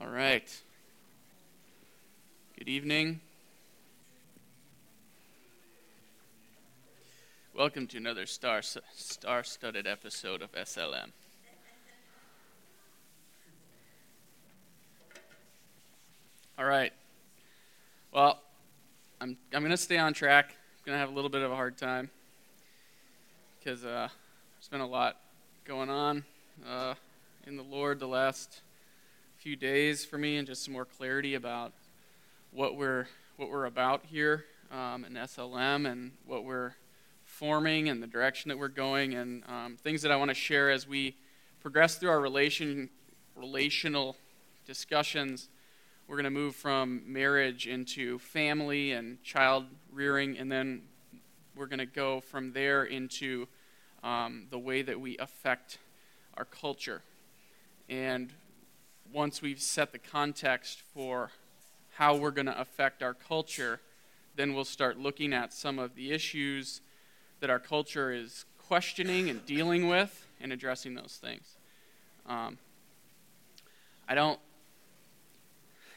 All right. Good evening. Welcome to another star star-studded episode of SLM. All right. Well, I'm I'm going to stay on track. I'm going to have a little bit of a hard time because uh, there's been a lot going on uh, in the Lord the last few days for me, and just some more clarity about what we're what we're about here um, in SLM and what we're forming and the direction that we're going, and um, things that I want to share as we progress through our relation relational discussions. We're going to move from marriage into family and child rearing, and then we're going to go from there into um, the way that we affect our culture. And once we've set the context for how we're going to affect our culture, then we'll start looking at some of the issues that our culture is questioning and dealing with and addressing those things. Um, I don't.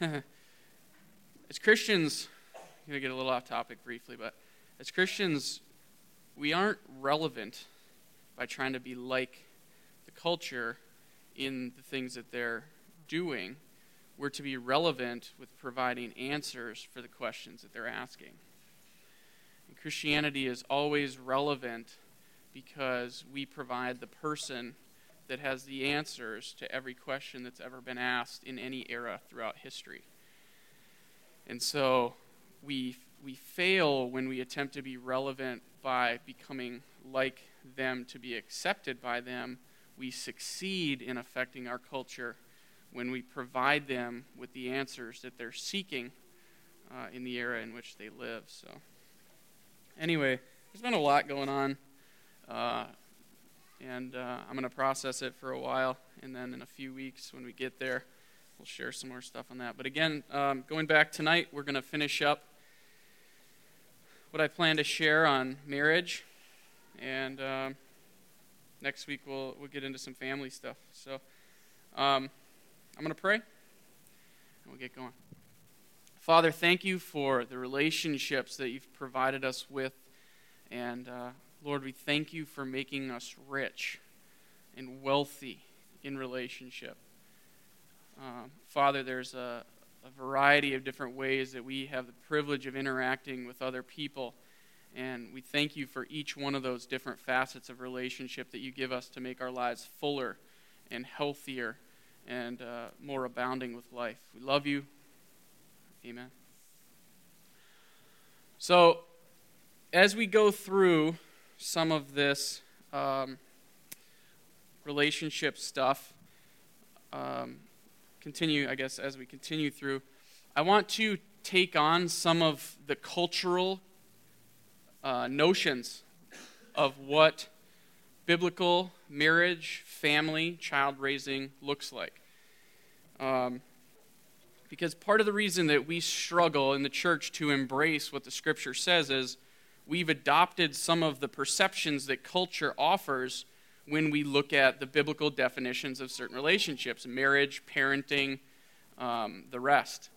as Christians, I'm going to get a little off topic briefly, but as Christians, we aren't relevant by trying to be like the culture in the things that they're doing, we're to be relevant with providing answers for the questions that they're asking. And Christianity is always relevant because we provide the person that has the answers to every question that's ever been asked in any era throughout history. And so we, we fail when we attempt to be relevant by becoming like them to be accepted by them. We succeed in affecting our culture when we provide them with the answers that they're seeking uh, in the era in which they live. So, anyway, there's been a lot going on, uh, and uh, I'm going to process it for a while, and then in a few weeks when we get there, we'll share some more stuff on that. But again, um, going back tonight, we're going to finish up what I plan to share on marriage, and um, next week we'll we'll get into some family stuff. So. Um, I'm going to pray and we'll get going. Father, thank you for the relationships that you've provided us with. And uh, Lord, we thank you for making us rich and wealthy in relationship. Uh, Father, there's a, a variety of different ways that we have the privilege of interacting with other people. And we thank you for each one of those different facets of relationship that you give us to make our lives fuller and healthier and uh, more abounding with life. We love you. Amen. So, as we go through some of this um, relationship stuff, um, continue, I guess, as we continue through, I want to take on some of the cultural uh, notions of what biblical marriage, family, child raising looks like. Um, because part of the reason that we struggle in the church to embrace what the scripture says is we've adopted some of the perceptions that culture offers when we look at the biblical definitions of certain relationships marriage, parenting, um, the rest.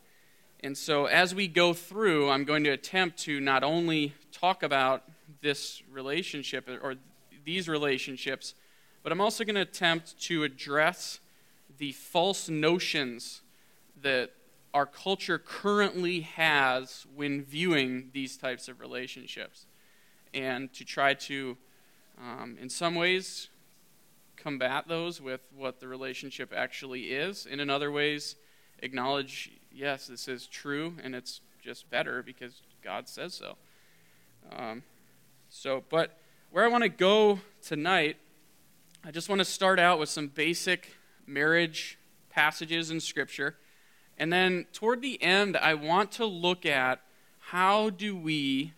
And so, as we go through, I'm going to attempt to not only talk about this relationship or these relationships, but I'm also going to attempt to address the false notions that our culture currently has when viewing these types of relationships, and to try to, um, in some ways, combat those with what the relationship actually is, and in other ways, acknowledge, yes, this is true, and it's just better because God says so. Um, so, but where I want to go tonight, I just want to start out with some basic marriage passages in Scripture. And then toward the end, I want to look at how do we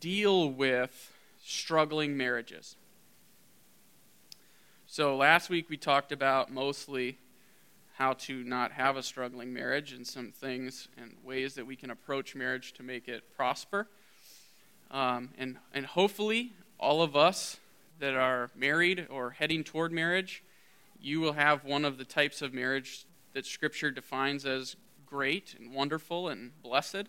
deal with struggling marriages. So last week we talked about mostly how to not have a struggling marriage and some things and ways that we can approach marriage to make it prosper. Um, and, and hopefully, all of us that are married or heading toward marriage, You will have one of the types of marriage that Scripture defines as great and wonderful and blessed.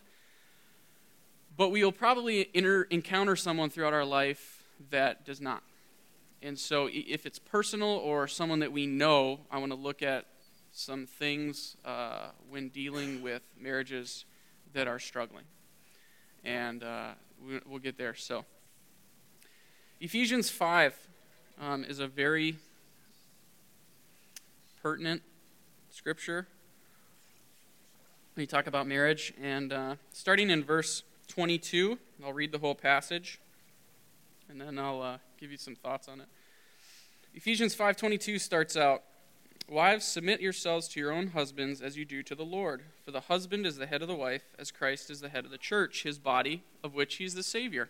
But we will probably encounter someone throughout our life that does not. And so, if it's personal or someone that we know, I want to look at some things uh, when dealing with marriages that are struggling. And uh, we'll get there. So, Ephesians 5 um, is a very pertinent scripture you talk about marriage. And uh, starting in verse 22, I'll read the whole passage, and then I'll uh, give you some thoughts on it. Ephesians 5:22 starts out, "Wives, submit yourselves to your own husbands as you do to the Lord, for the husband is the head of the wife, as Christ is the head of the church, his body, of which he is the savior."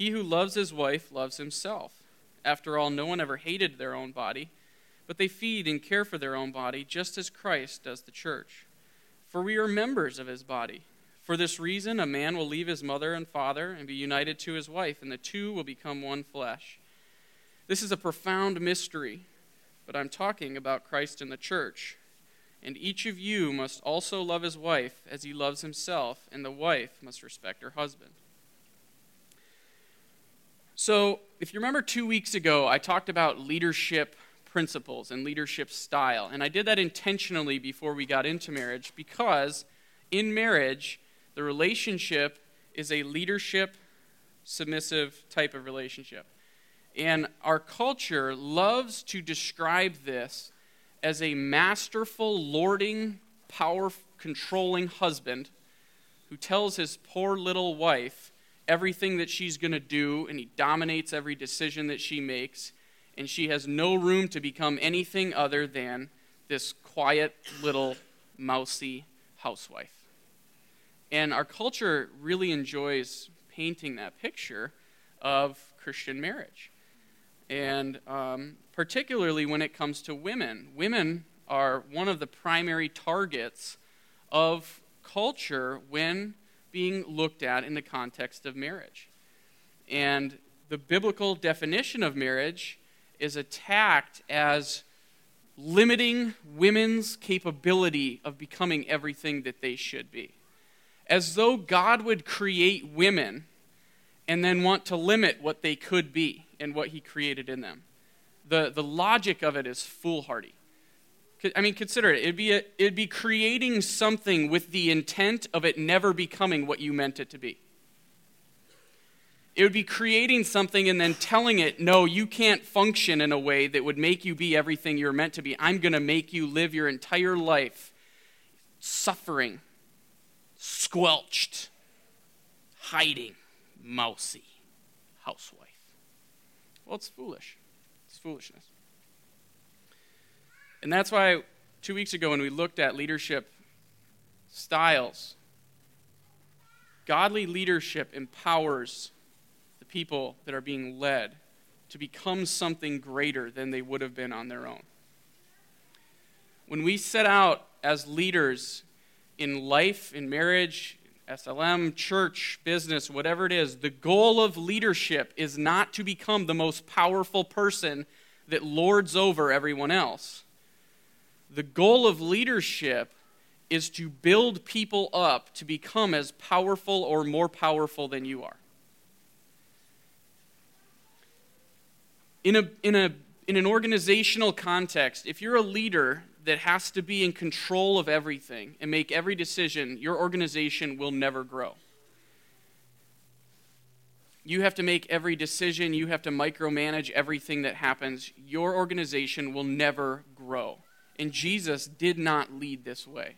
He who loves his wife loves himself. After all, no one ever hated their own body, but they feed and care for their own body, just as Christ does the church. For we are members of his body. For this reason, a man will leave his mother and father and be united to his wife, and the two will become one flesh. This is a profound mystery, but I'm talking about Christ and the church. And each of you must also love his wife as he loves himself, and the wife must respect her husband. So, if you remember two weeks ago, I talked about leadership principles and leadership style. And I did that intentionally before we got into marriage because in marriage, the relationship is a leadership submissive type of relationship. And our culture loves to describe this as a masterful, lording, power controlling husband who tells his poor little wife everything that she's going to do, and he dominates every decision that she makes, and she has no room to become anything other than this quiet little mousy housewife. And our culture really enjoys painting that picture of Christian marriage. And um, particularly when it comes to women, women are one of the primary targets of culture when being looked at in the context of marriage. And the biblical definition of marriage is attacked as limiting women's capability of becoming everything that they should be. As though God would create women and then want to limit what they could be and what He created in them. The, the logic of it is foolhardy. I mean, consider it. It'd be, a, it'd be creating something with the intent of it never becoming what you meant it to be. It would be creating something and then telling it, no, you can't function in a way that would make you be everything you're meant to be. I'm going to make you live your entire life suffering, squelched, hiding, mousy housewife. Well, it's foolish. It's foolishness. And that's why two weeks ago, when we looked at leadership styles, godly leadership empowers the people that are being led to become something greater than they would have been on their own. When we set out as leaders in life, in marriage, SLM, church, business, whatever it is, the goal of leadership is not to become the most powerful person that lords over everyone else. The goal of leadership is to build people up to become as powerful or more powerful than you are. In, a, in, a, in an organizational context, if you're a leader that has to be in control of everything and make every decision, your organization will never grow. You have to make every decision, you have to micromanage everything that happens. Your organization will never grow. And Jesus did not lead this way.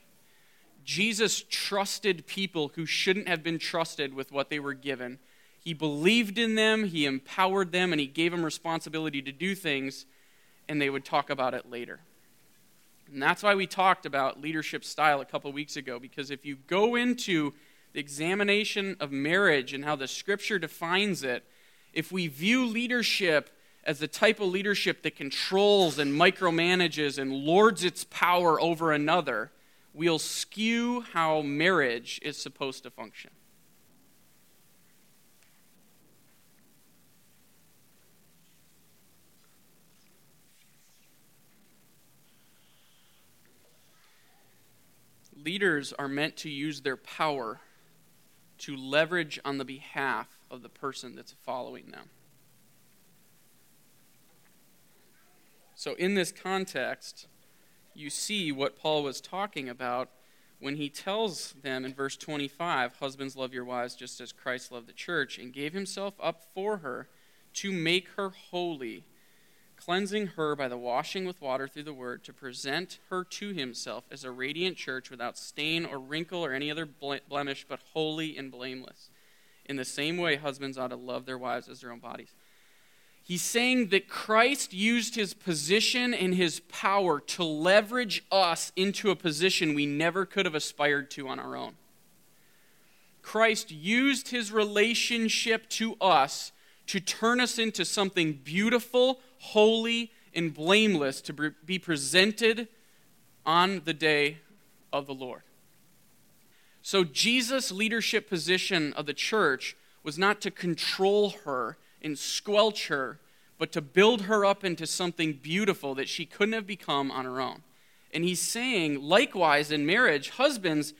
Jesus trusted people who shouldn't have been trusted with what they were given. He believed in them, he empowered them, and he gave them responsibility to do things. and they would talk about it later. And that's why we talked about leadership style a couple weeks ago, because if you go into the examination of marriage and how the scripture defines it, if we view leadership as the type of leadership that controls and micromanages and lords its power over another, we'll skew how marriage is supposed to function. Leaders are meant to use their power to leverage on the behalf of the person that's following them. So, in this context, you see what Paul was talking about when he tells them in verse 25 Husbands, love your wives just as Christ loved the church and gave himself up for her to make her holy cleansing her by the washing with water through the word, to present her to himself as a radiant church without stain or wrinkle or any other blemish, but holy and blameless. In the same way, husbands ought to love their wives as their own bodies. He's saying that Christ used his position and his power to leverage us into a position we never could have aspired to on our own. Christ used his relationship to us to turn us into something beautiful, holy, and blameless to be presented on the day of the Lord. So, Jesus' leadership position of the church was not to control her and squelch her, but to build her up into something beautiful that she couldn't have become on her own. And he's saying, likewise, in marriage, husbands,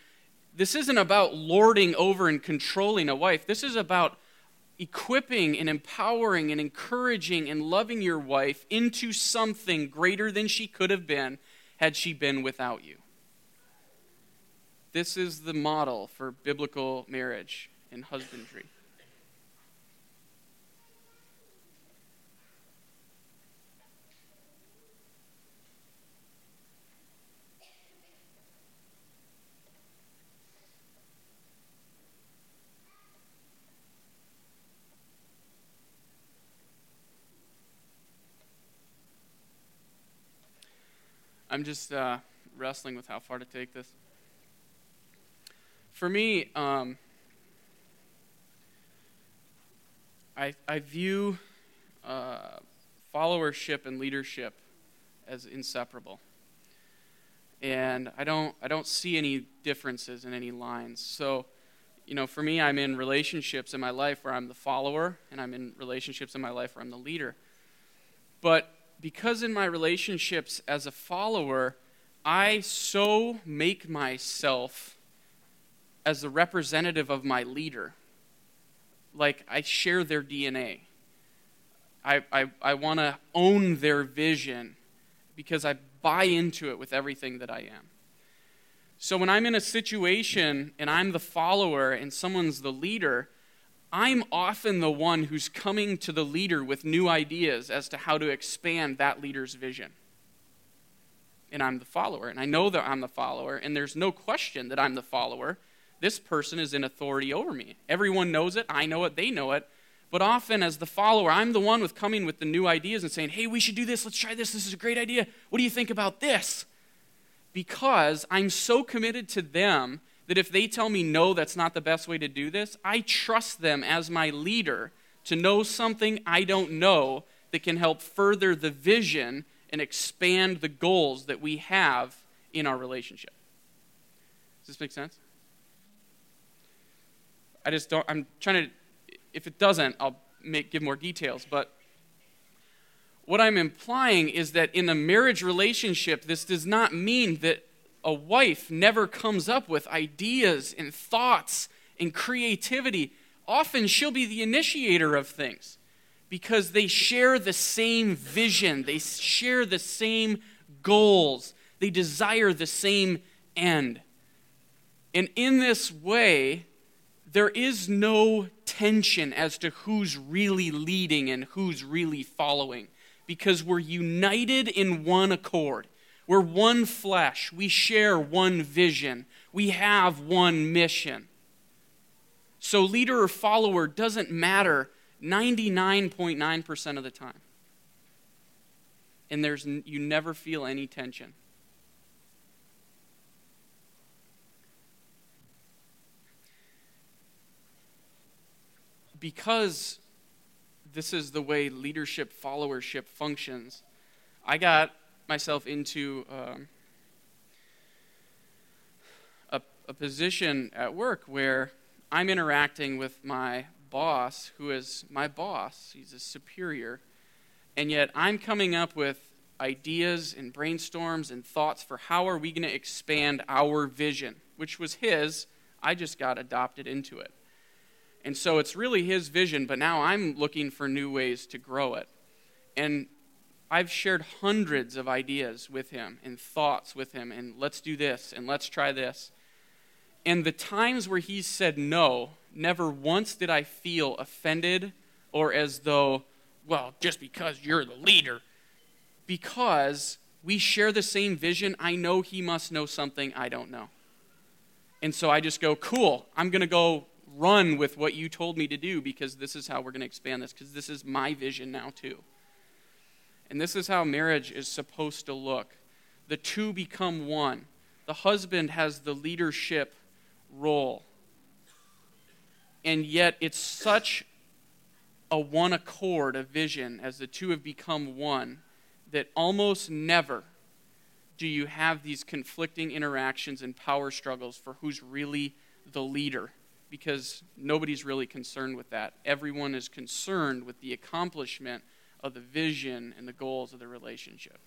this isn't about lording over and controlling a wife. This is about equipping and empowering and encouraging and loving your wife into something greater than she could have been had she been without you. This is the model for biblical marriage and husbandry. I'm just uh, wrestling with how far to take this. For me, um, I, I view uh, followership and leadership as inseparable. And I don't, I don't see any differences in any lines. So, you know, for me, I'm in relationships in my life where I'm the follower, and I'm in relationships in my life where I'm the leader. But because in my relationships as a follower, I so make myself as the representative of my leader. Like I share their DNA. I, I, I want to own their vision because I buy into it with everything that I am. So when I'm in a situation and I'm the follower and someone's the leader, I'm often the one who's coming to the leader with new ideas as to how to expand that leader's vision. And I'm the follower. And I know that I'm the follower, and there's no question that I'm the follower. This person is in authority over me. Everyone knows it. I know it. They know it. But often, as the follower, I'm the one with coming with the new ideas and saying, hey, we should do this. Let's try this. This is a great idea. What do you think about this? Because I'm so committed to them that if they tell me no, that's not the best way to do this, I trust them as my leader to know something I don't know that can help further the vision and expand the goals that we have in our relationship. Does this make sense? I just don't, I'm trying to, if it doesn't, I'll make, give more details. But what I'm implying is that in a marriage relationship, this does not mean that a wife never comes up with ideas and thoughts and creativity, often she'll be the initiator of things because they share the same vision, they share the same goals, they desire the same end. And in this way, there is no tension as to who's really leading and who's really following because we're united in one accord. We're one flesh. We share one vision. We have one mission. So, leader or follower doesn't matter 99.9% of the time. and there's you never feel any tension. Because this is the way leadership followership functions, I got myself into um, a, a position at work where I'm interacting with my boss, who is my boss. He's a superior. And yet I'm coming up with ideas and brainstorms and thoughts for how are we going to expand our vision, which was his. I just got adopted into it. And so it's really his vision, but now I'm looking for new ways to grow it. And I've shared hundreds of ideas with him and thoughts with him, and let's do this and let's try this. And the times where he said no, never once did I feel offended or as though, well, just because you're the leader. Because we share the same vision, I know he must know something I don't know. And so I just go, cool, I'm going to go run with what you told me to do because this is how we're going to expand this, because this is my vision now, too. And this is how marriage is supposed to look. The two become one. The husband has the leadership role. And yet, it's such a one accord, a vision, as the two have become one, that almost never do you have these conflicting interactions and power struggles for who's really the leader because nobody's really concerned with that. Everyone is concerned with the accomplishment of the vision and the goals of the relationship.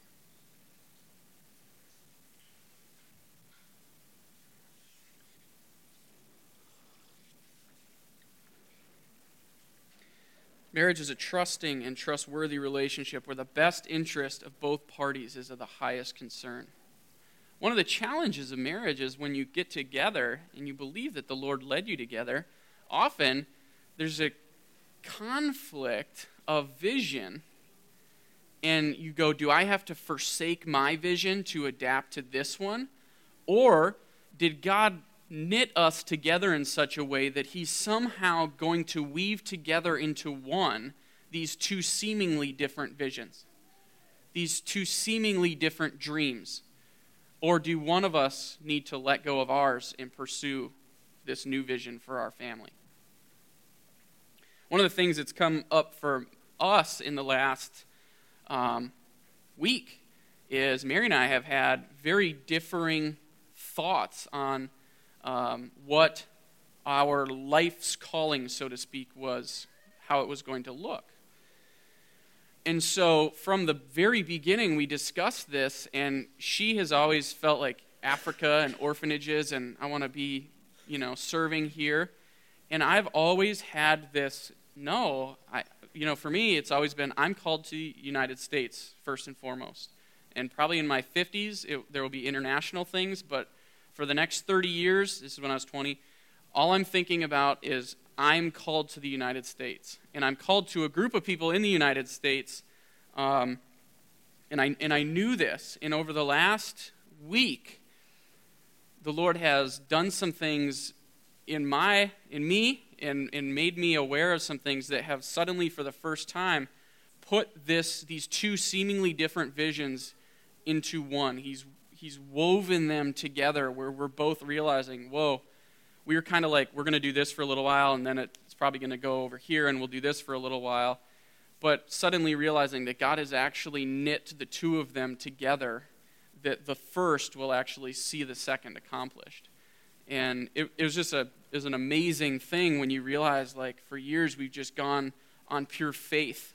Marriage is a trusting and trustworthy relationship where the best interest of both parties is of the highest concern. One of the challenges of marriage is when you get together and you believe that the Lord led you together, often there's a conflict of vision. And you go, Do I have to forsake my vision to adapt to this one? Or did God knit us together in such a way that he's somehow going to weave together into one these two seemingly different visions, these two seemingly different dreams? Or do one of us need to let go of ours and pursue this new vision for our family? One of the things that's come up for us in the last um, week is Mary and I have had very differing thoughts on um, what our life's calling, so to speak, was, how it was going to look. And so from the very beginning, we discussed this, and she has always felt like Africa and orphanages, and I want to be, you know, serving here. And I've always had this no, I, you know, for me, it's always been I'm called to the United States first and foremost. And probably in my 50s, it, there will be international things, but for the next 30 years, this is when I was 20, all I'm thinking about is I'm called to the United States. And I'm called to a group of people in the United States. Um, and, I, and I knew this. And over the last week, the Lord has done some things in, my, in me and, and made me aware of some things that have suddenly, for the first time, put this, these two seemingly different visions into one. He's he's woven them together where we're both realizing, whoa, we were kind of like, we're going to do this for a little while, and then it's probably going to go over here, and we'll do this for a little while. But suddenly realizing that God has actually knit the two of them together, that the first will actually see the second accomplished. And it, it was just a, was an amazing thing when you realize, like, for years we've just gone on pure faith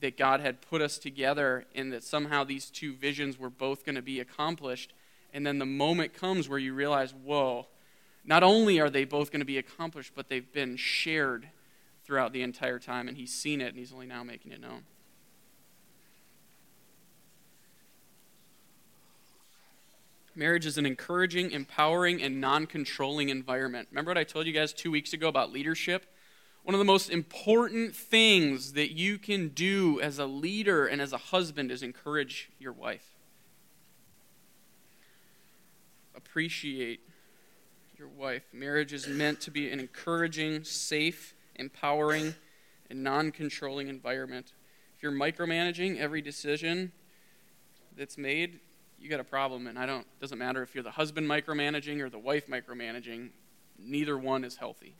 that God had put us together and that somehow these two visions were both going to be accomplished. And then the moment comes where you realize, whoa, not only are they both going to be accomplished, but they've been shared throughout the entire time. And he's seen it and he's only now making it known. Marriage is an encouraging, empowering, and non controlling environment. Remember what I told you guys two weeks ago about leadership? One of the most important things that you can do as a leader and as a husband is encourage your wife. Appreciate your wife. Marriage is meant to be an encouraging, safe, empowering, and non controlling environment. If you're micromanaging every decision, that's made, you got a problem. And I don't, doesn't matter if you're the husband micromanaging or the wife micromanaging, neither one is healthy.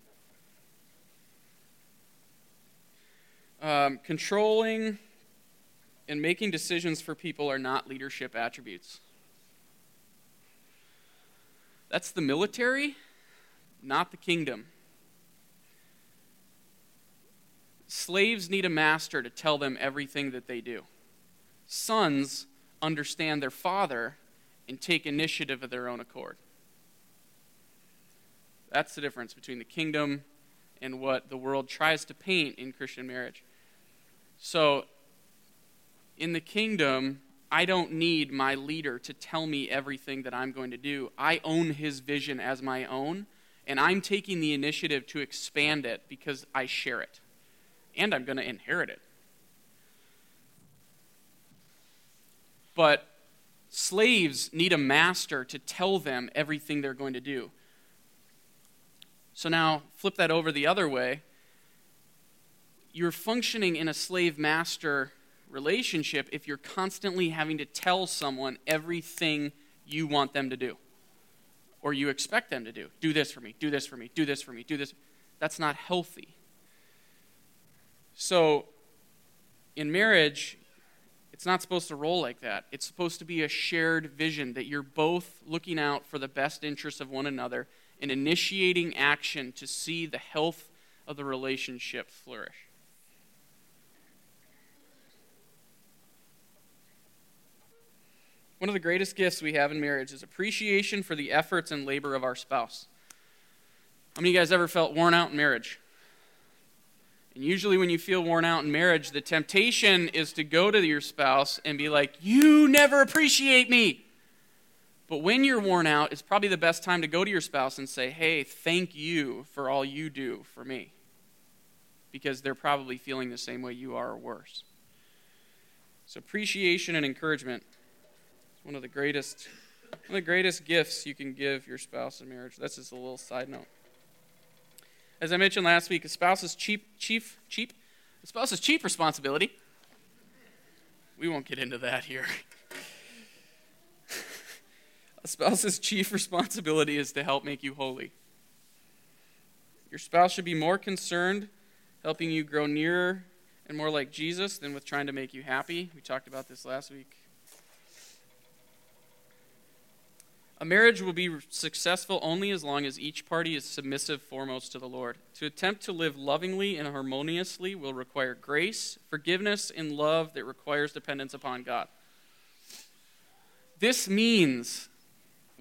Um, controlling and making decisions for people are not leadership attributes. That's the military, not the kingdom. Slaves need a master to tell them everything that they do. Sons understand their father and take initiative of their own accord. That's the difference between the kingdom and what the world tries to paint in Christian marriage. So, in the kingdom, I don't need my leader to tell me everything that I'm going to do. I own his vision as my own, and I'm taking the initiative to expand it because I share it. And I'm going to inherit it. But slaves need a master to tell them everything they're going to do. So now, flip that over the other way. You're functioning in a slave master relationship if you're constantly having to tell someone everything you want them to do or you expect them to do. Do this for me, do this for me, do this for me, do this. That's not healthy. So, in marriage, it's not supposed to roll like that. It's supposed to be a shared vision that you're both looking out for the best interests of one another and initiating action to see the health of the relationship flourish. One of the greatest gifts we have in marriage is appreciation for the efforts and labor of our spouse. How many of you guys ever felt worn out in marriage? And usually, when you feel worn out in marriage, the temptation is to go to your spouse and be like, You never appreciate me. But when you're worn out, it's probably the best time to go to your spouse and say, Hey, thank you for all you do for me. Because they're probably feeling the same way you are or worse. So, appreciation and encouragement one of the greatest one of the greatest gifts you can give your spouse in marriage. That's just a little side note. As I mentioned last week, a spouse's cheap chief cheap a spouse's chief responsibility. We won't get into that here. a spouse's chief responsibility is to help make you holy. Your spouse should be more concerned helping you grow nearer and more like Jesus than with trying to make you happy. We talked about this last week. A marriage will be successful only as long as each party is submissive foremost to the Lord. To attempt to live lovingly and harmoniously will require grace, forgiveness, and love that requires dependence upon God. This means,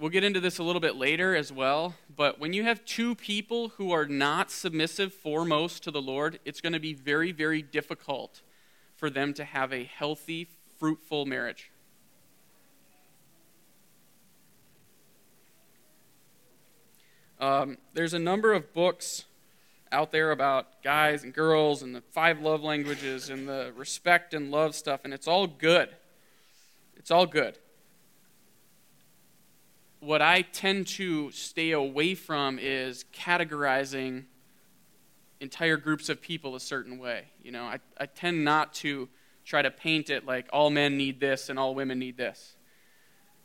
we'll get into this a little bit later as well, but when you have two people who are not submissive foremost to the Lord, it's going to be very, very difficult for them to have a healthy, fruitful marriage. Um, there's a number of books out there about guys and girls and the five love languages and the respect and love stuff, and it's all good. It's all good. What I tend to stay away from is categorizing entire groups of people a certain way. You know, I, I tend not to try to paint it like all men need this and all women need this.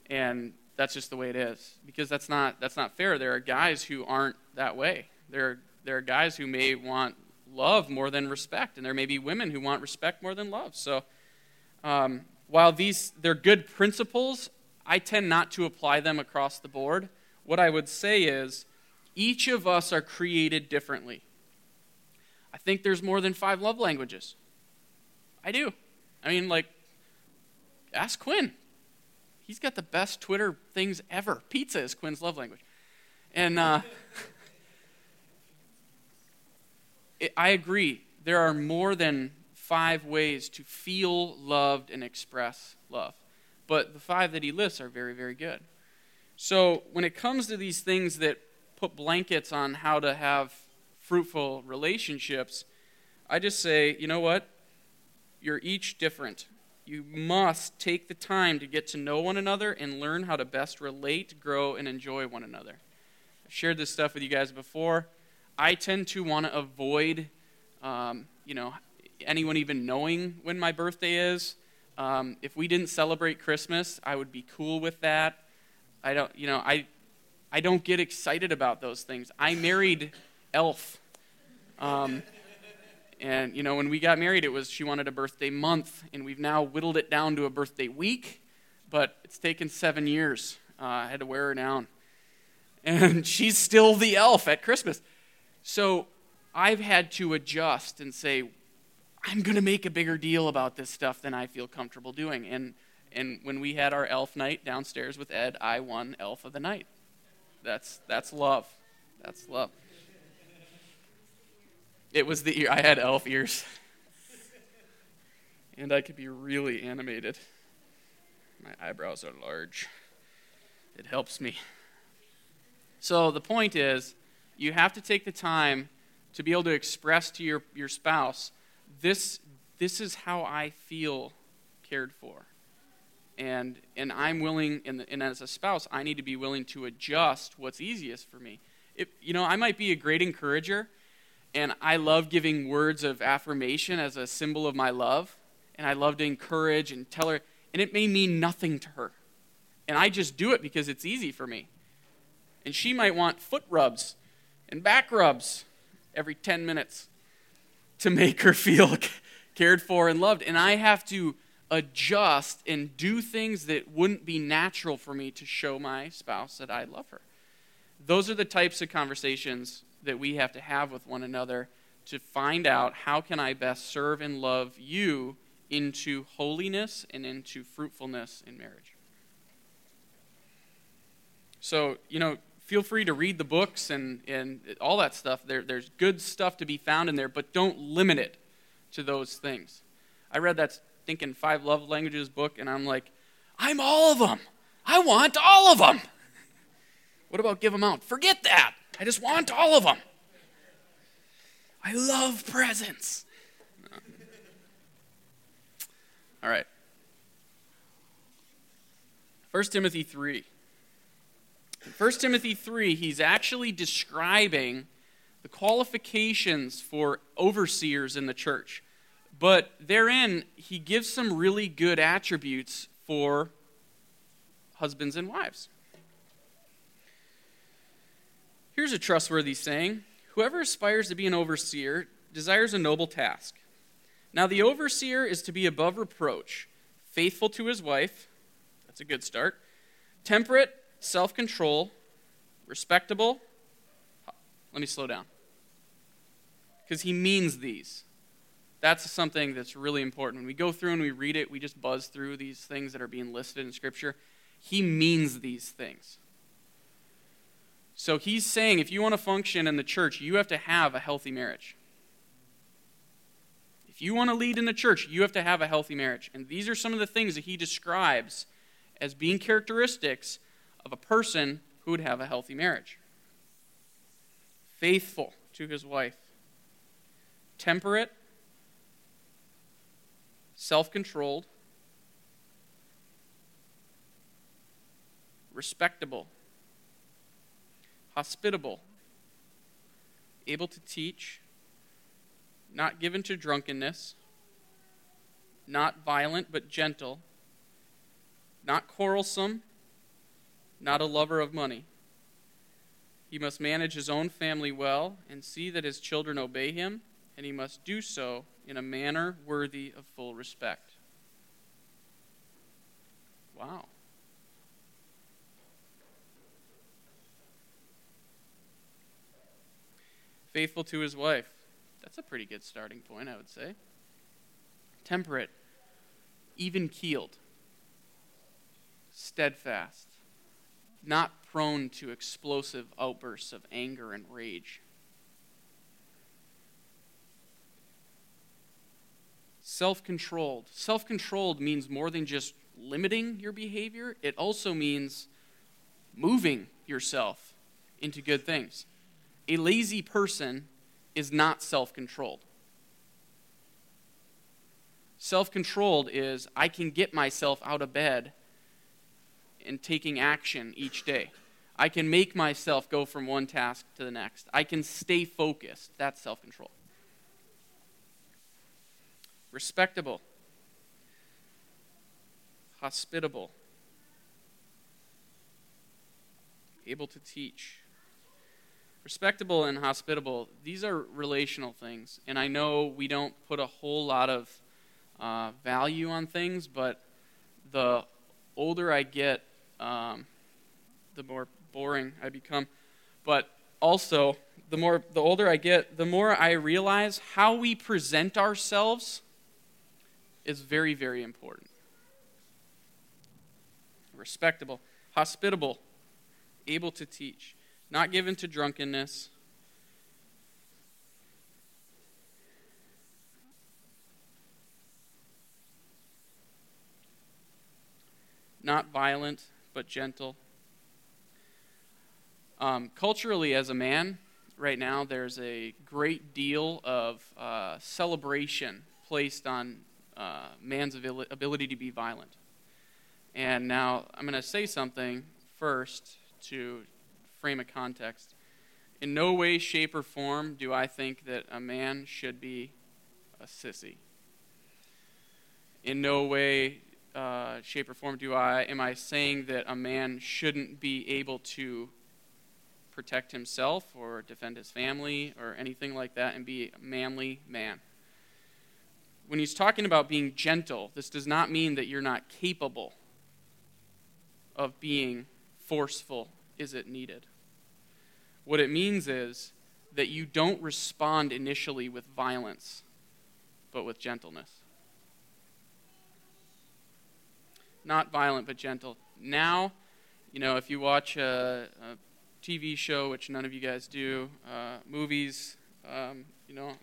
And that's just the way it is. Because that's not that's not fair. There are guys who aren't that way. There are, there are guys who may want love more than respect and there may be women who want respect more than love. So um, while these they're good principles i tend not to apply them across the board. What i would say is each of us are created differently. I think there's more than five love languages. I do. I mean like ask quinn he's got the best Twitter things ever. Pizza is Quinn's love language. And uh, it, I agree. There are more than five ways to feel loved and express love. But the five that he lists are very, very good. So when it comes to these things that put blankets on how to have fruitful relationships, I just say, you know what? You're each different. You must take the time to get to know one another and learn how to best relate, grow, and enjoy one another. I've shared this stuff with you guys before. I tend to want to avoid, um, you know, anyone even knowing when my birthday is. Um, if we didn't celebrate Christmas, I would be cool with that. I don't, you know, I, I don't get excited about those things. I married Elf. Um, and, you know, when we got married, it was she wanted a birthday month, and we've now whittled it down to a birthday week, but it's taken seven years. Uh, I had to wear her down. And she's still the elf at Christmas. So I've had to adjust and say, I'm going to make a bigger deal about this stuff than I feel comfortable doing. And, and when we had our elf night downstairs with Ed, I won elf of the night. That's, that's love. That's love. It was the ear. I had elf ears. and I could be really animated. My eyebrows are large. It helps me. So the point is, you have to take the time to be able to express to your, your spouse this, this is how I feel cared for. And, and I'm willing, and, and as a spouse, I need to be willing to adjust what's easiest for me. If, you know, I might be a great encourager, and I love giving words of affirmation as a symbol of my love, and I love to encourage and tell her, and it may mean nothing to her. And I just do it because it's easy for me. And she might want foot rubs and back rubs every 10 minutes to make her feel cared for and loved. And I have to adjust and do things that wouldn't be natural for me to show my spouse that I love her. Those are the types of conversations that we have to have with one another to find out how can I best serve and love you into holiness and into fruitfulness in marriage. So, you know, feel free to read the books and, and all that stuff. There, there's good stuff to be found in there, but don't limit it to those things. I read that Thinking Five Love Languages book, and I'm like, I'm all of them. I want all of them. What about give them out? Forget that. I just want all of them. I love presents. All right. 1 Timothy 3. 1 Timothy 3, he's actually describing the qualifications for overseers in the church. But therein, he gives some really good attributes for husbands and wives. Here's a trustworthy saying Whoever aspires to be an overseer desires a noble task. Now, the overseer is to be above reproach, faithful to his wife. That's a good start. Temperate, self control, respectable. Let me slow down. Because he means these. That's something that's really important. When we go through and we read it, we just buzz through these things that are being listed in Scripture. He means these things. So he's saying if you want to function in the church, you have to have a healthy marriage. If you want to lead in the church, you have to have a healthy marriage. And these are some of the things that he describes as being characteristics of a person who would have a healthy marriage. Faithful to his wife, temperate, self controlled, respectable, hospitable, able to teach, not given to drunkenness, not violent but gentle, not quarrelsome not a lover of money. He must manage his own family well and see that his children obey him, and he must do so in a manner worthy of full respect. Wow. Faithful to his wife. That's a pretty good starting point, I would say. Temperate, even keeled, steadfast, not prone to explosive outbursts of anger and rage. Self controlled. Self controlled means more than just limiting your behavior, it also means moving yourself into good things. A lazy person is not self controlled. Self controlled is I can get myself out of bed and taking action each day. I can make myself go from one task to the next. I can stay focused. That's self control. Respectable. hospitable, able to teach. Respectable and hospitable, these are relational things. And I know we don't put a whole lot of uh, value on things, but the older I get, um, the more boring I become. But also, the more the older I get, the more I realize how we present ourselves is very, very important. Respectable, hospitable, able to teach, not given to drunkenness. Not violent, but gentle. Um, culturally, as a man, right now, there's a great deal of uh, celebration placed on uh, man's ability to be violent. And now I'm going to say something first to frame a context. In no way, shape, or form do I think that a man should be a sissy. In no way, uh, shape, or form do I am I saying that a man shouldn't be able to protect himself or defend his family or anything like that and be a manly man when he's talking about being gentle, this does not mean that you're not capable of being forceful is it needed. What it means is that you don't respond initially with violence, but with gentleness. Not violent, but gentle. Now, you know, if you watch a, a TV show, which none of you guys do, uh, movies, um, you know,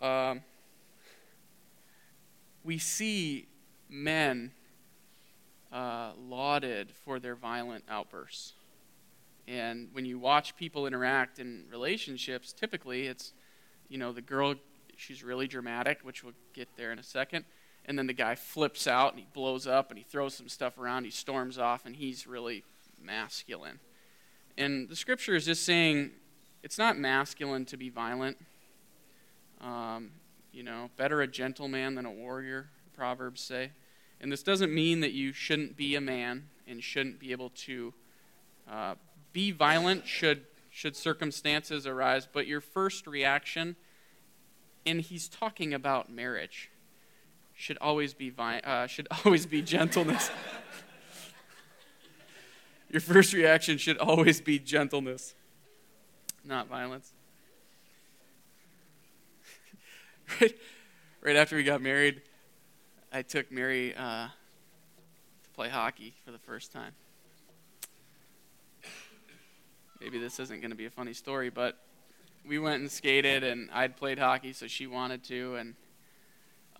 um, we see men uh, lauded for their violent outbursts. And when you watch people interact in relationships, typically it's, you know, the girl, she's really dramatic, which we'll get there in a second. And then the guy flips out and he blows up and he throws some stuff around, he storms off, and he's really masculine. And the scripture is just saying it's not masculine to be violent. Um, you know, better a gentleman than a warrior, Proverbs say. And this doesn't mean that you shouldn't be a man and shouldn't be able to uh, be violent should, should circumstances arise, but your first reaction, and he's talking about marriage, should always be, vi- uh, should always be gentleness. your first reaction should always be gentleness, not violence. right, right after we got married, I took Mary uh, to play hockey for the first time. Maybe this isn't going to be a funny story, but we went and skated, and I'd played hockey, so she wanted to. And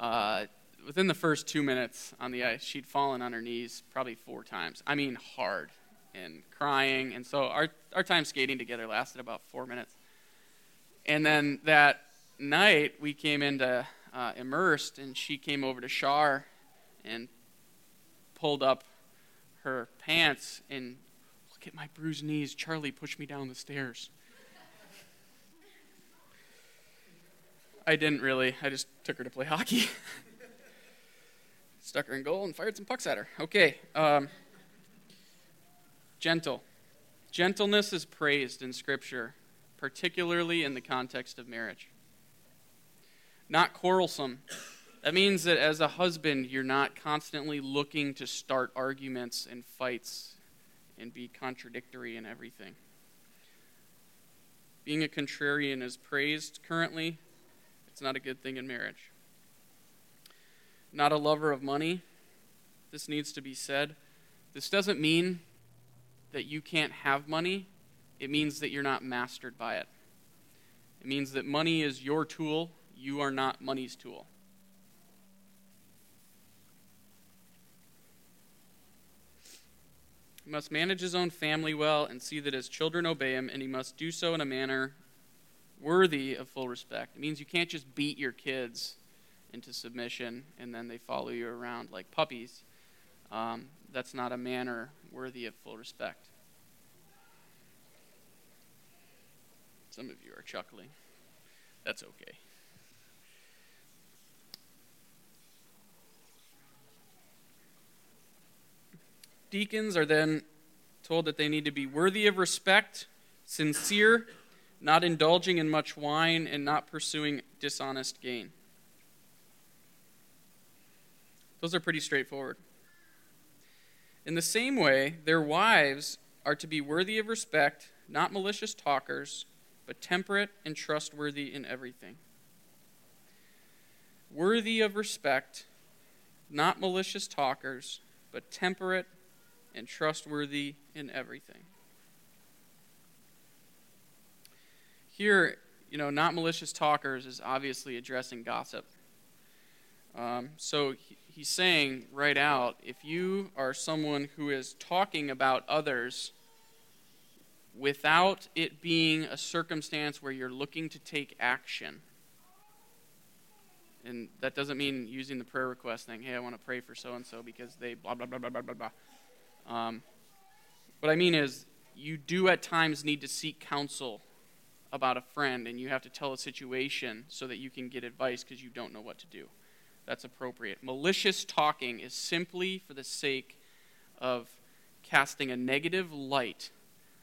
uh, within the first two minutes on the ice, she'd fallen on her knees probably four times. I mean, hard and crying. And so our, our time skating together lasted about four minutes. And then that night, we came into uh, immersed, and she came over to Shar and pulled up her pants and look at my bruised knees. Charlie pushed me down the stairs. I didn't really. I just took her to play hockey. Stuck her in goal and fired some pucks at her. Okay. Um, gentle. Gentleness is praised in Scripture, particularly in the context of marriage not quarrelsome. That means that as a husband, you're not constantly looking to start arguments and fights and be contradictory in everything. Being a contrarian is praised currently. It's not a good thing in marriage. Not a lover of money. This needs to be said. This doesn't mean that you can't have money, it means that you're not mastered by it. It means that money is your tool you are not money's tool. He must manage his own family well and see that his children obey him, and he must do so in a manner worthy of full respect. It means you can't just beat your kids into submission and then they follow you around like puppies. Um, that's not a manner worthy of full respect. Some of you are chuckling. That's okay. Deacons are then told that they need to be worthy of respect, sincere, not indulging in much wine, and not pursuing dishonest gain. Those are pretty straightforward. In the same way, their wives are to be worthy of respect, not malicious talkers, but temperate and trustworthy in everything. Worthy of respect, not malicious talkers, but temperate and trustworthy in everything. Here, you know, not malicious talkers is obviously addressing gossip. Um, so he, he's saying right out if you are someone who is talking about others without it being a circumstance where you're looking to take action, and that doesn't mean using the prayer request thing, hey, I want to pray for so and so because they blah, blah, blah, blah, blah, blah, blah. Um, what I mean is, you do at times need to seek counsel about a friend, and you have to tell a situation so that you can get advice because you don't know what to do. That's appropriate. Malicious talking is simply for the sake of casting a negative light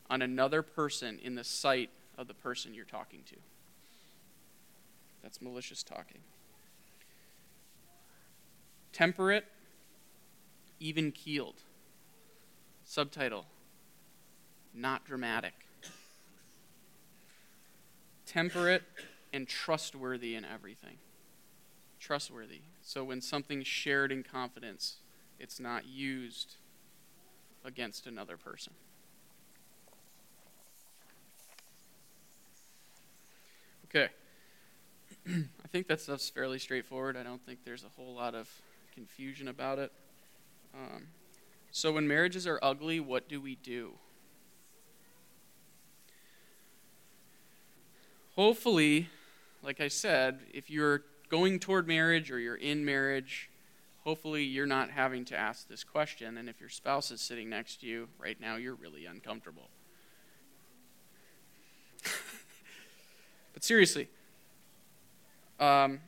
on another person in the sight of the person you're talking to. That's malicious talking. Temperate, even keeled. Subtitle Not dramatic. Temperate and trustworthy in everything. Trustworthy. So when something's shared in confidence, it's not used against another person. Okay. I think that stuff's fairly straightforward. I don't think there's a whole lot of confusion about it. Um, so, when marriages are ugly, what do we do? Hopefully, like I said, if you're going toward marriage or you're in marriage, hopefully you're not having to ask this question. And if your spouse is sitting next to you right now, you're really uncomfortable. but seriously, um,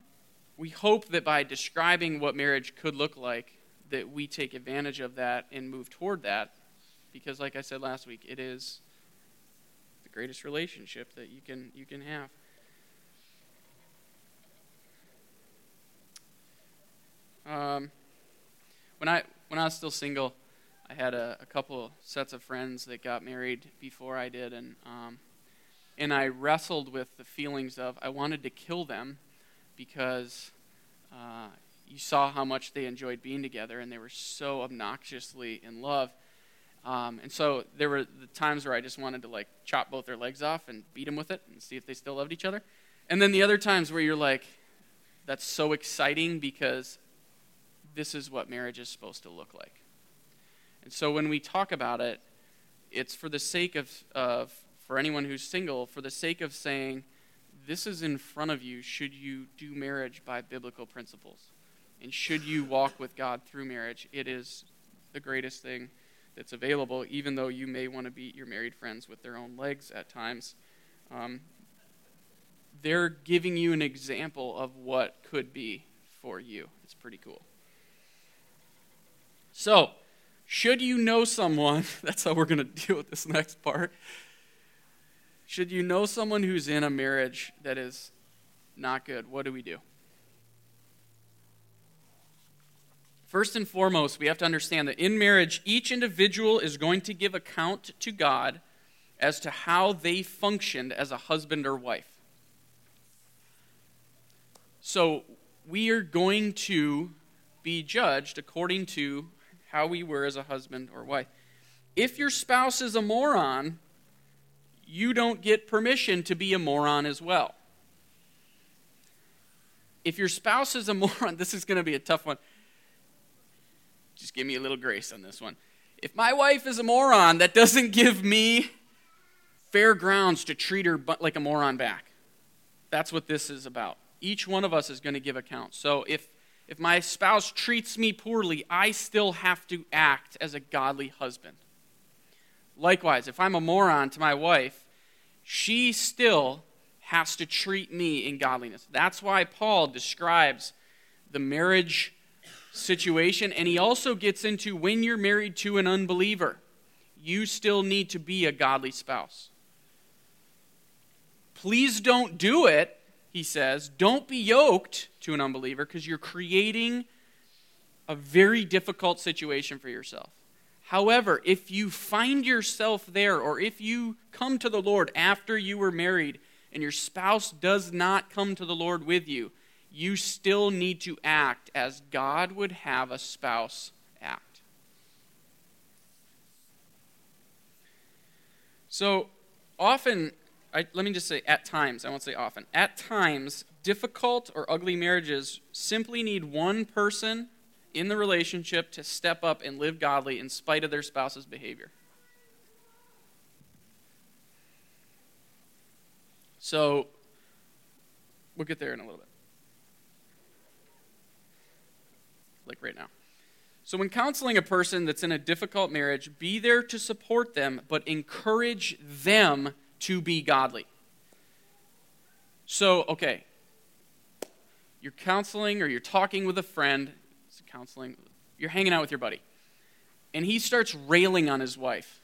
we hope that by describing what marriage could look like, that we take advantage of that and move toward that because like i said last week it is the greatest relationship that you can you can have. Um, when i when i was still single i had a, a couple sets of friends that got married before i did and um, and i wrestled with the feelings of i wanted to kill them because uh, you saw how much they enjoyed being together and they were so obnoxiously in love. Um, and so there were the times where I just wanted to like chop both their legs off and beat them with it and see if they still loved each other. And then the other times where you're like, that's so exciting because this is what marriage is supposed to look like. And so when we talk about it, it's for the sake of, of for anyone who's single, for the sake of saying, this is in front of you should you do marriage by biblical principles. And should you walk with God through marriage, it is the greatest thing that's available, even though you may want to beat your married friends with their own legs at times. Um, they're giving you an example of what could be for you. It's pretty cool. So, should you know someone, that's how we're going to deal with this next part. Should you know someone who's in a marriage that is not good, what do we do? First and foremost, we have to understand that in marriage, each individual is going to give account to God as to how they functioned as a husband or wife. So we are going to be judged according to how we were as a husband or wife. If your spouse is a moron, you don't get permission to be a moron as well. If your spouse is a moron, this is going to be a tough one. Just give me a little grace on this one. If my wife is a moron, that doesn't give me fair grounds to treat her like a moron back. That's what this is about. Each one of us is going to give account. So if if my spouse treats me poorly, I still have to act as a godly husband. Likewise, if I'm a moron to my wife, she still has to treat me in godliness. That's why Paul describes the marriage situation, and he also gets into when you're married to an unbeliever, you still need to be a godly spouse. Please don't do it, he says. Don't be yoked to an unbeliever because you're creating a very difficult situation for yourself. However, if you find yourself there, or if you come to the Lord after you were married and your spouse does not come to the Lord with you, you still need to act as God would have a spouse act. So often I, let me just say at times, I won't say often, at times, difficult or ugly marriages simply need one person in the relationship to step up and live godly in spite of their spouse's behavior. So, we'll get there in a little bit. Like right now. So, when counseling a person that's in a difficult marriage, be there to support them, but encourage them to be godly. So, okay, you're counseling or you're talking with a friend, it's counseling, you're hanging out with your buddy, and he starts railing on his wife.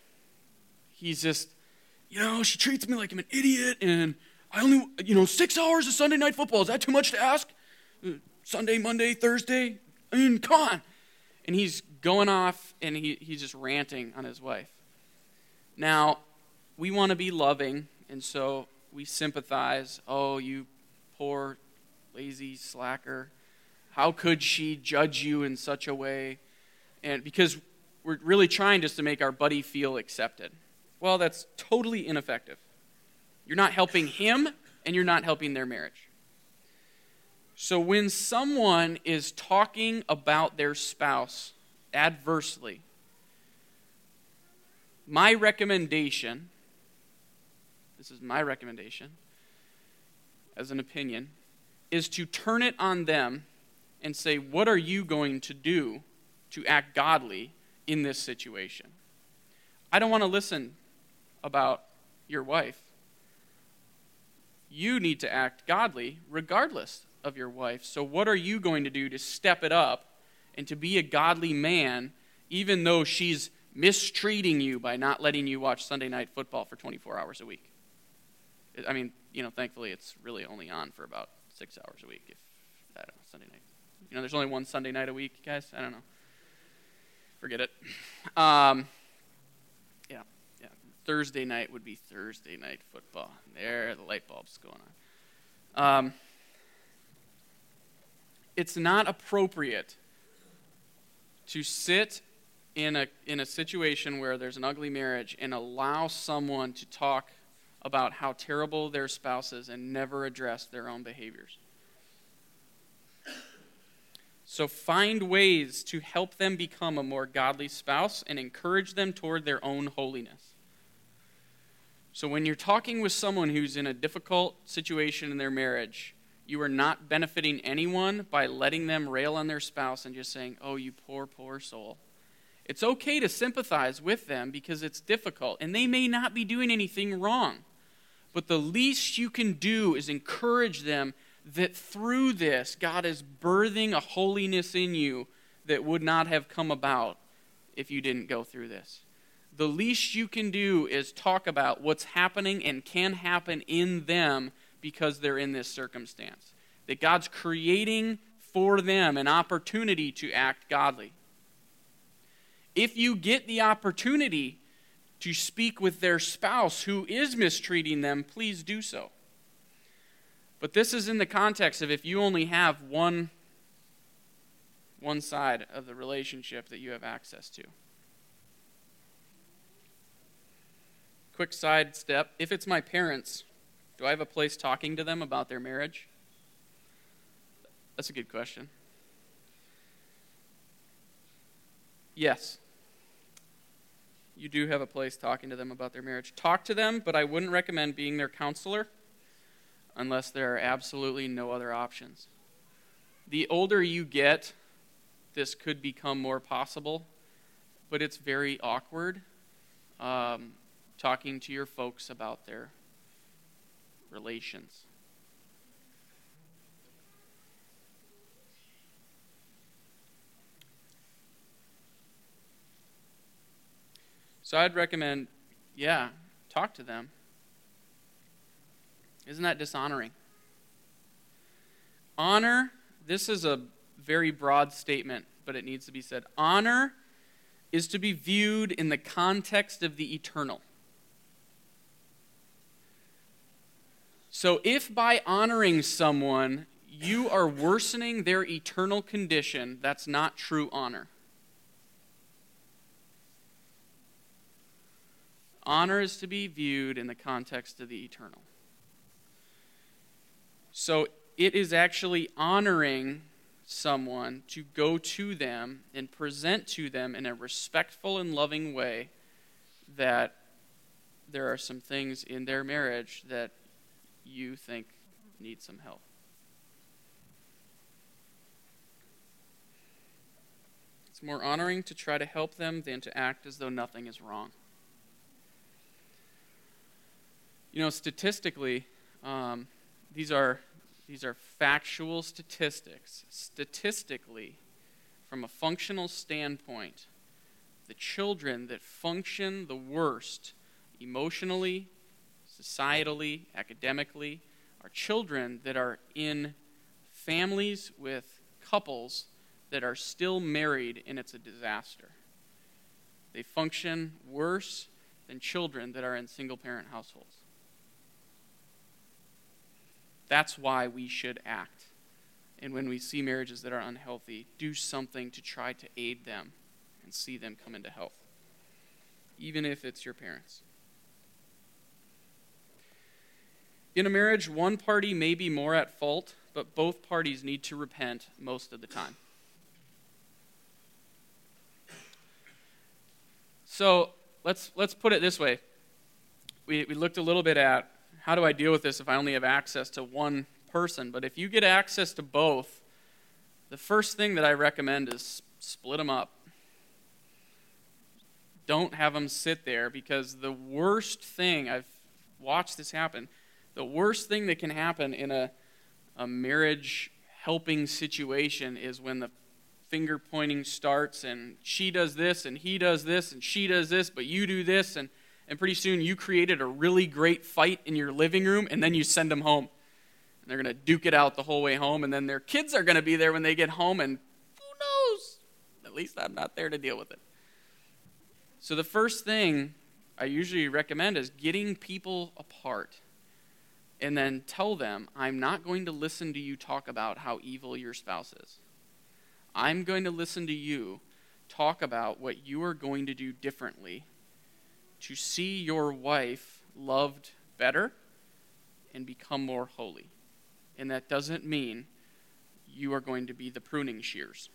He's just, you know, she treats me like I'm an idiot, and I only, you know, six hours of Sunday night football. Is that too much to ask? Uh, Sunday, Monday, Thursday? I mean, come on. And he's going off and he, he's just ranting on his wife. Now, we want to be loving, and so we sympathize. Oh, you poor, lazy slacker. How could she judge you in such a way? And because we're really trying just to make our buddy feel accepted. Well, that's totally ineffective. You're not helping him, and you're not helping their marriage. So when someone is talking about their spouse adversely, my recommendation this is my recommendation as an opinion, is to turn it on them and say, What are you going to do to act godly in this situation? I don't want to listen about your wife. You need to act godly regardless of your wife. So, what are you going to do to step it up and to be a godly man, even though she's mistreating you by not letting you watch Sunday night football for 24 hours a week? I mean, you know, thankfully it's really only on for about six hours a week. If I don't know, Sunday night. You know, there's only one Sunday night a week, guys. I don't know. Forget it. Um, yeah, yeah. Thursday night would be Thursday night football. There, the light bulb's going on. Um, it's not appropriate to sit in a in a situation where there's an ugly marriage and allow someone to talk about how terrible their spouse is and never address their own behaviors. So find ways to help them become a more godly spouse and encourage them toward their own holiness. So when you're talking with someone who's in a difficult situation in their marriage, you are not benefiting anyone by letting them rail on their spouse and just saying, Oh, you poor, poor soul. It's okay to sympathize with them because it's difficult, and they may not be doing anything wrong. But the least you can do is encourage them that through this, God is birthing a holiness in you that would not have come about if you didn't go through this. The least you can do is talk about what's happening and can happen in them because they're in this circumstance. That God's creating for them an opportunity to act godly. If you get the opportunity to speak with their spouse who is mistreating them, please do so. But this is in the context of if you only have one, one side of the relationship that you have access to. Quick side step if it's my parents, do I have a place talking to them about their marriage? That's a good question. Yes you do have a place talking to them about their marriage. Talk to them, but I wouldn't recommend being their counselor unless there are absolutely no other options. The older you get, this could become more possible, but it's very awkward um, talking to your folks about their relations. So I'd recommend, yeah, talk to them. Isn't that dishonoring? Honor, this is a very broad statement, but it needs to be said. Honor is to be viewed in the context of the eternal. So if by honoring someone you are worsening their eternal condition, that's not true honor. Honor is to be viewed in the context of the eternal. So it is actually honoring someone to go to them and present to them in a respectful and loving way that there are some things in their marriage that you think need some help. It's more honoring to try to help them than to act as though nothing is wrong. You know, statistically, um, these are these are factual statistics. Statistically, from a functional standpoint, the children that function the worst emotionally, societally, academically our children that are in families with couples that are still married and it's a disaster. They function worse than children that are in single parent households. That's why we should act. And when we see marriages that are unhealthy, do something to try to aid them and see them come into health, even if it's your parents. In a marriage, one party may be more at fault, but both parties need to repent most of the time. So let's, let's put it this way. We, we looked a little bit at how do I deal with this if I only have access to one person? But if you get access to both, the first thing that I recommend is split them up. Don't have them sit there because the worst thing, I've watched this happen, the worst thing that can happen in a, a marriage helping situation is when the finger pointing starts and she does this and he does this and she does this, but you do this. And and pretty soon you created a really great fight in your living room, and then you send them home. And they're going to duke it out the whole way home, and then their kids are going to be there when they get home, and who knows? At least I'm not there to deal with it. So, the first thing I usually recommend is getting people apart and then tell them, I'm not going to listen to you talk about how evil your spouse is. I'm going to listen to you talk about what you are going to do differently to see your wife loved better and become more holy. And that doesn't mean you are going to be the pruning shears.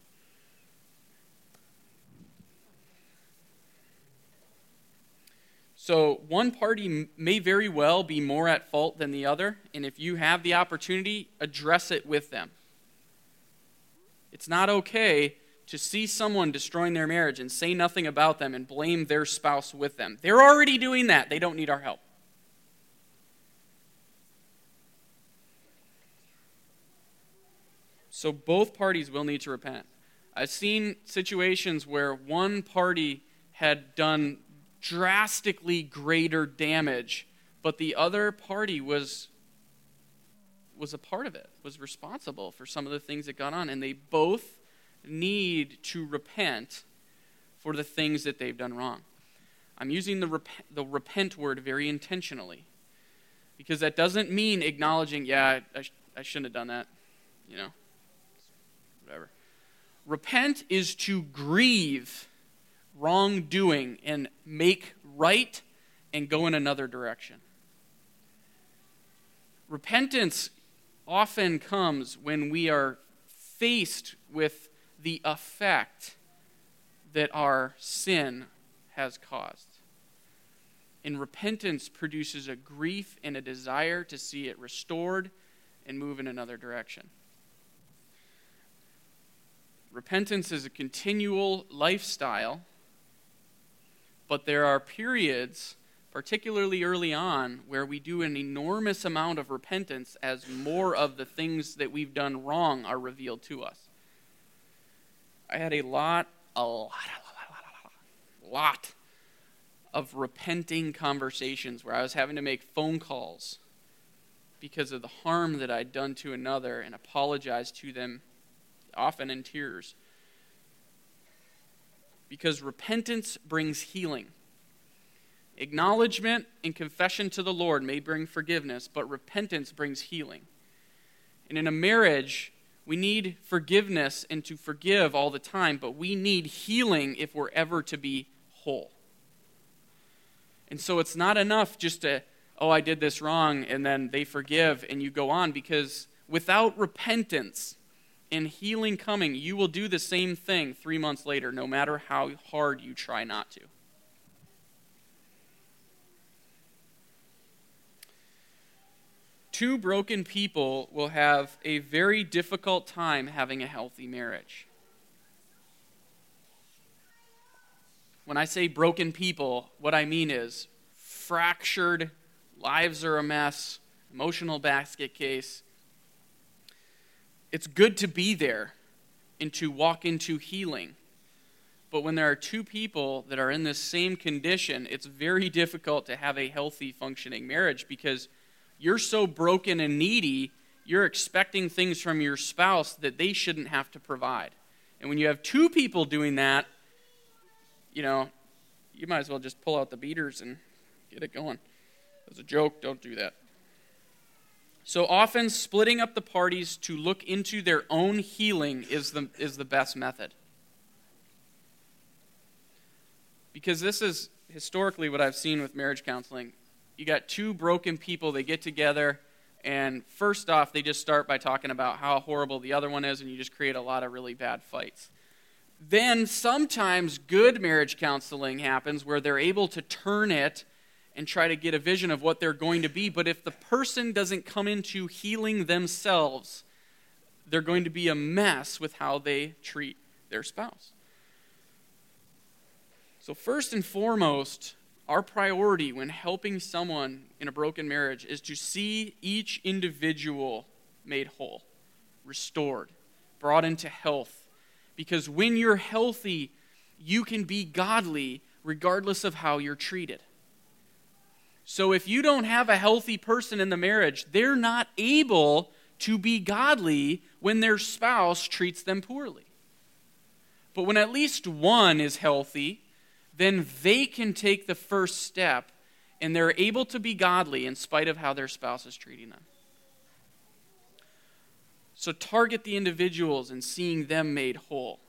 So, one party may very well be more at fault than the other, and if you have the opportunity, address it with them. It's not okay to see someone destroying their marriage and say nothing about them and blame their spouse with them. They're already doing that. They don't need our help. So both parties will need to repent. I've seen situations where one party had done drastically greater damage, but the other party was was a part of it, was responsible for some of the things that got on, and they both need to repent for the things that they've done wrong. I'm using the, rep- the repent word very intentionally because that doesn't mean acknowledging, yeah, I, sh- I shouldn't have done that, you know, whatever. Repent is to grieve wrongdoing and make right and go in another direction. Repentance often comes when we are faced with the effect that our sin has caused. And repentance produces a grief and a desire to see it restored and move in another direction. Repentance is a continual lifestyle, but there are periods, particularly early on, where we do an enormous amount of repentance as more of the things that we've done wrong are revealed to us. I had a lot, a lot, a lot, a lot, a lot of repenting conversations where I was having to make phone calls because of the harm that I'd done to another and apologize to them, often in tears. Because repentance brings healing. Acknowledgement and confession to the Lord may bring forgiveness, but repentance brings healing. And in a marriage, we need forgiveness and to forgive all the time, but we need healing if we're ever to be whole. And so it's not enough just to, oh, I did this wrong, and then they forgive and you go on, because without repentance and healing coming, you will do the same thing three months later, no matter how hard you try not to. Two broken people will have a very difficult time having a healthy marriage. When I say broken people, what I mean is fractured, lives are a mess, emotional basket case. It's good to be there and to walk into healing. But when there are two people that are in this same condition, it's very difficult to have a healthy, functioning marriage because you're so broken and needy, you're expecting things from your spouse that they shouldn't have to provide. And when you have two people doing that, you know, you might as well just pull out the beaters and get it going. As a joke, don't do that. So often, splitting up the parties to look into their own healing is the, is the best method. Because this is historically what I've seen with marriage counseling. You got two broken people, they get together, and first off, they just start by talking about how horrible the other one is, and you just create a lot of really bad fights then sometimes good marriage counseling happens where they're able to turn it and try to get a vision of what they're going to be. But if the person doesn't come into healing themselves, they're going to be a mess with how they treat their spouse. So, first and foremost, our priority when helping someone in a broken marriage is to see each individual made whole, restored, brought into health because when you're healthy, you can be godly regardless of how you're treated. So if you don't have a healthy person in the marriage, they're not able to be godly when their spouse treats them poorly. But when at least one is healthy, then they can take the first step and they're able to be godly in spite of how their spouse is treating them. So target the individuals and seeing them made whole.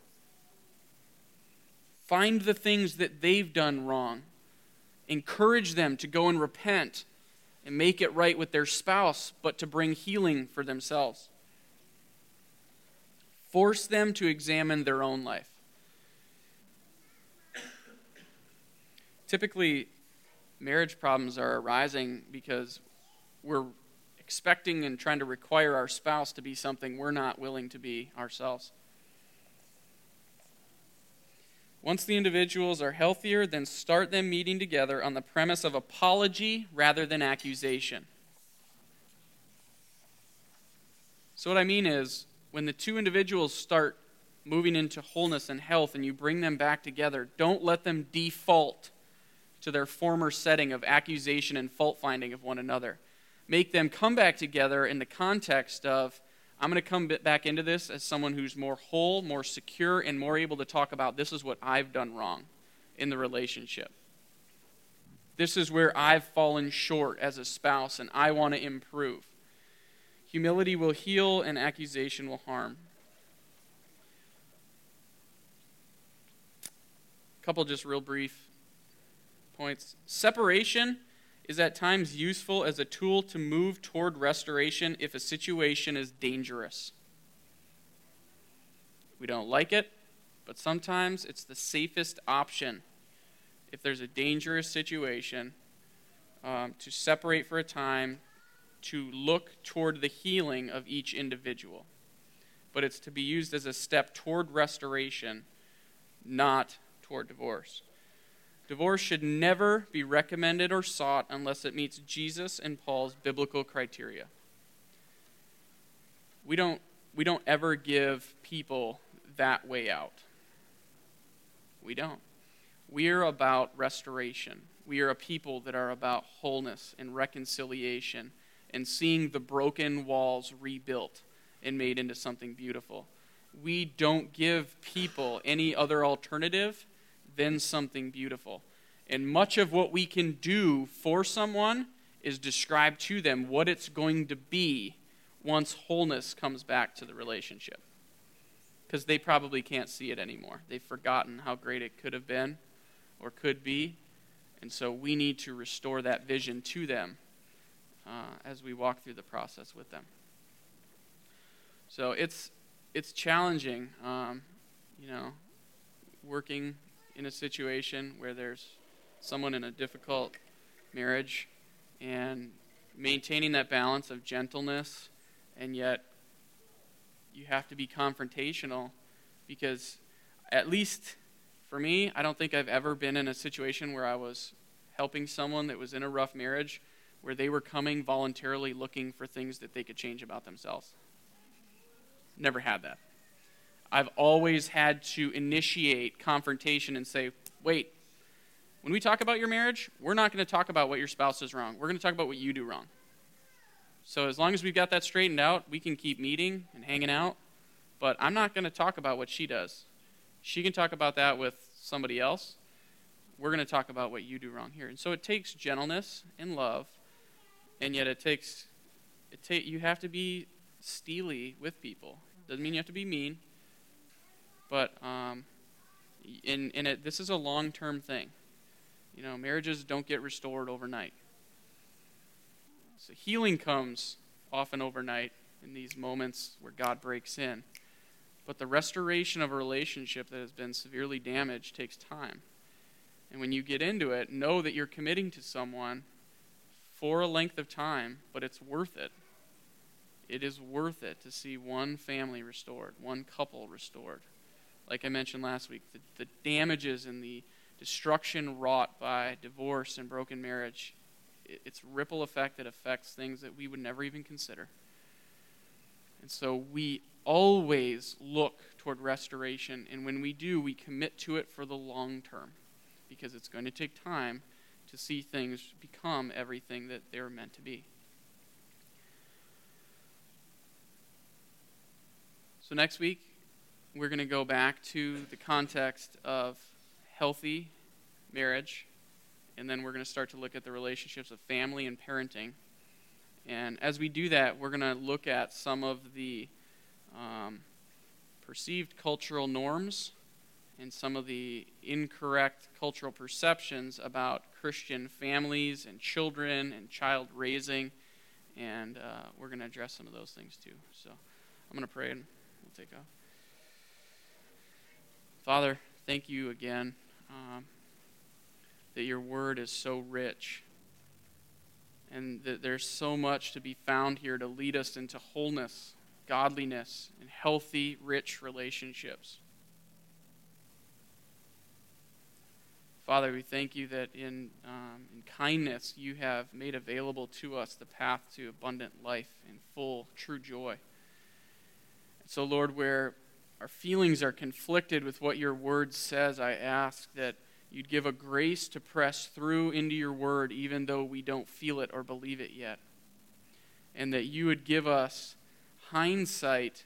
Find the things that they've done wrong. Encourage them to go and repent and make it right with their spouse, but to bring healing for themselves. Force them to examine their own life. Typically, marriage problems are arising because we're expecting and trying to require our spouse to be something we're not willing to be ourselves. Once the individuals are healthier, then start them meeting together on the premise of apology rather than accusation. So, what I mean is, when the two individuals start moving into wholeness and health and you bring them back together, don't let them default to their former setting of accusation and fault finding of one another make them come back together in the context of I'm going to come back into this as someone who's more whole, more secure, and more able to talk about this is what I've done wrong in the relationship. This is where I've fallen short as a spouse, and I want to improve. Humility will heal, and accusation will harm. A couple just real brief points. Separation is at times useful as a tool to move toward restoration if a situation is dangerous. We don't like it, but sometimes it's the safest option if there's a dangerous situation um, to separate for a time to look toward the healing of each individual. But it's to be used as a step toward restoration, not toward divorce. Divorce should never be recommended or sought unless it meets Jesus and Paul's biblical criteria. We don't, we don't ever give people that way out. We don't. We're about restoration. we are a people that are about wholeness and reconciliation and seeing the broken walls rebuilt and made into something beautiful. We don't give people any other alternative than something beautiful. And much of what we can do for someone is describe to them what it's going to be once wholeness comes back to the relationship. Because they probably can't see it anymore. They've forgotten how great it could have been or could be. And so we need to restore that vision to them uh, as we walk through the process with them. So it's, it's challenging, um, you know, working in a situation where there's someone in a difficult marriage and maintaining that balance of gentleness and yet you have to be confrontational because at least for me i don't think i've ever been in a situation where i was helping someone that was in a rough marriage where they were coming voluntarily looking for things that they could change about themselves. Never had that i've always had to initiate confrontation and say wait when we talk about your marriage we're not going to talk about what your spouse is wrong we're going to talk about what you do wrong so as long as we've got that straightened out, we can keep meeting and hanging out. But I'm not going to talk about what she does. She can talk about that with somebody else. We're going to talk about what you do wrong here. And so it takes gentleness and love, and yet it takes it take you have to be steely with people. Doesn't mean you have to be mean, but um, in in it, this is a long term thing. You know, marriages don't get restored overnight. So healing comes often overnight in these moments where God breaks in. But the restoration of a relationship that has been severely damaged takes time. And when you get into it, know that you're committing to someone for a length of time, but it's worth it. It is worth it to see one family restored, one couple restored. Like I mentioned last week, the, the damages and the destruction wrought by divorce and broken marriage its ripple effect that affects things that we would never even consider. And so we always look toward restoration, and when we do, we commit to it for the long term because it's going to take time to see things become everything that they're meant to be. So, next week, we're going to go back to the context of healthy marriage and then we're going to start to look at the relationships of family and parenting. And as we do that, we're going to look at some of the um, perceived cultural norms and some of the incorrect cultural perceptions about Christian families and children and child raising. And uh, we're going to address some of those things too. So I'm going to pray and we'll take off. Father, thank you again. Um, that your word is so rich and that there's so much to be found here to lead us into wholeness, godliness, and healthy, rich relationships. Father, we thank you that in, um, in kindness you have made available to us the path to abundant life and full, true joy. So, Lord, where our feelings are conflicted with what your word says, I ask that You'd give a grace to press through into your word, even though we don't feel it or believe it yet. And that you would give us hindsight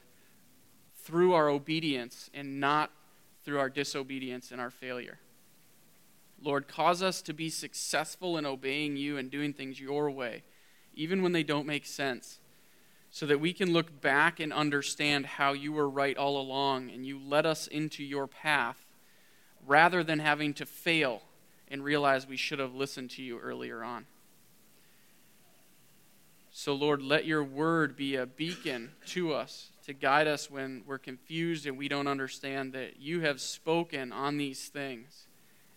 through our obedience and not through our disobedience and our failure. Lord, cause us to be successful in obeying you and doing things your way, even when they don't make sense, so that we can look back and understand how you were right all along and you led us into your path rather than having to fail and realize we should have listened to you earlier on. So, Lord, let your word be a beacon to us to guide us when we're confused and we don't understand that you have spoken on these things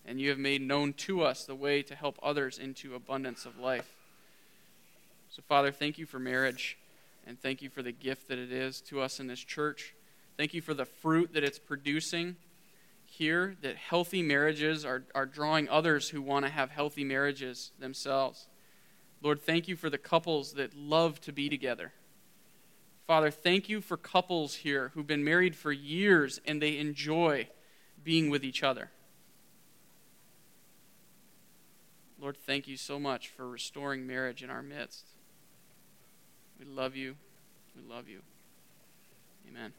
and you have made known to us the way to help others into abundance of life. So, Father, thank you for marriage and thank you for the gift that it is to us in this church. Thank you for the fruit that it's producing here that healthy marriages are, are drawing others who want to have healthy marriages themselves. Lord, thank you for the couples that love to be together. Father, thank you for couples here who've been married for years and they enjoy being with each other. Lord, thank you so much for restoring marriage in our midst. We love you. We love you. Amen.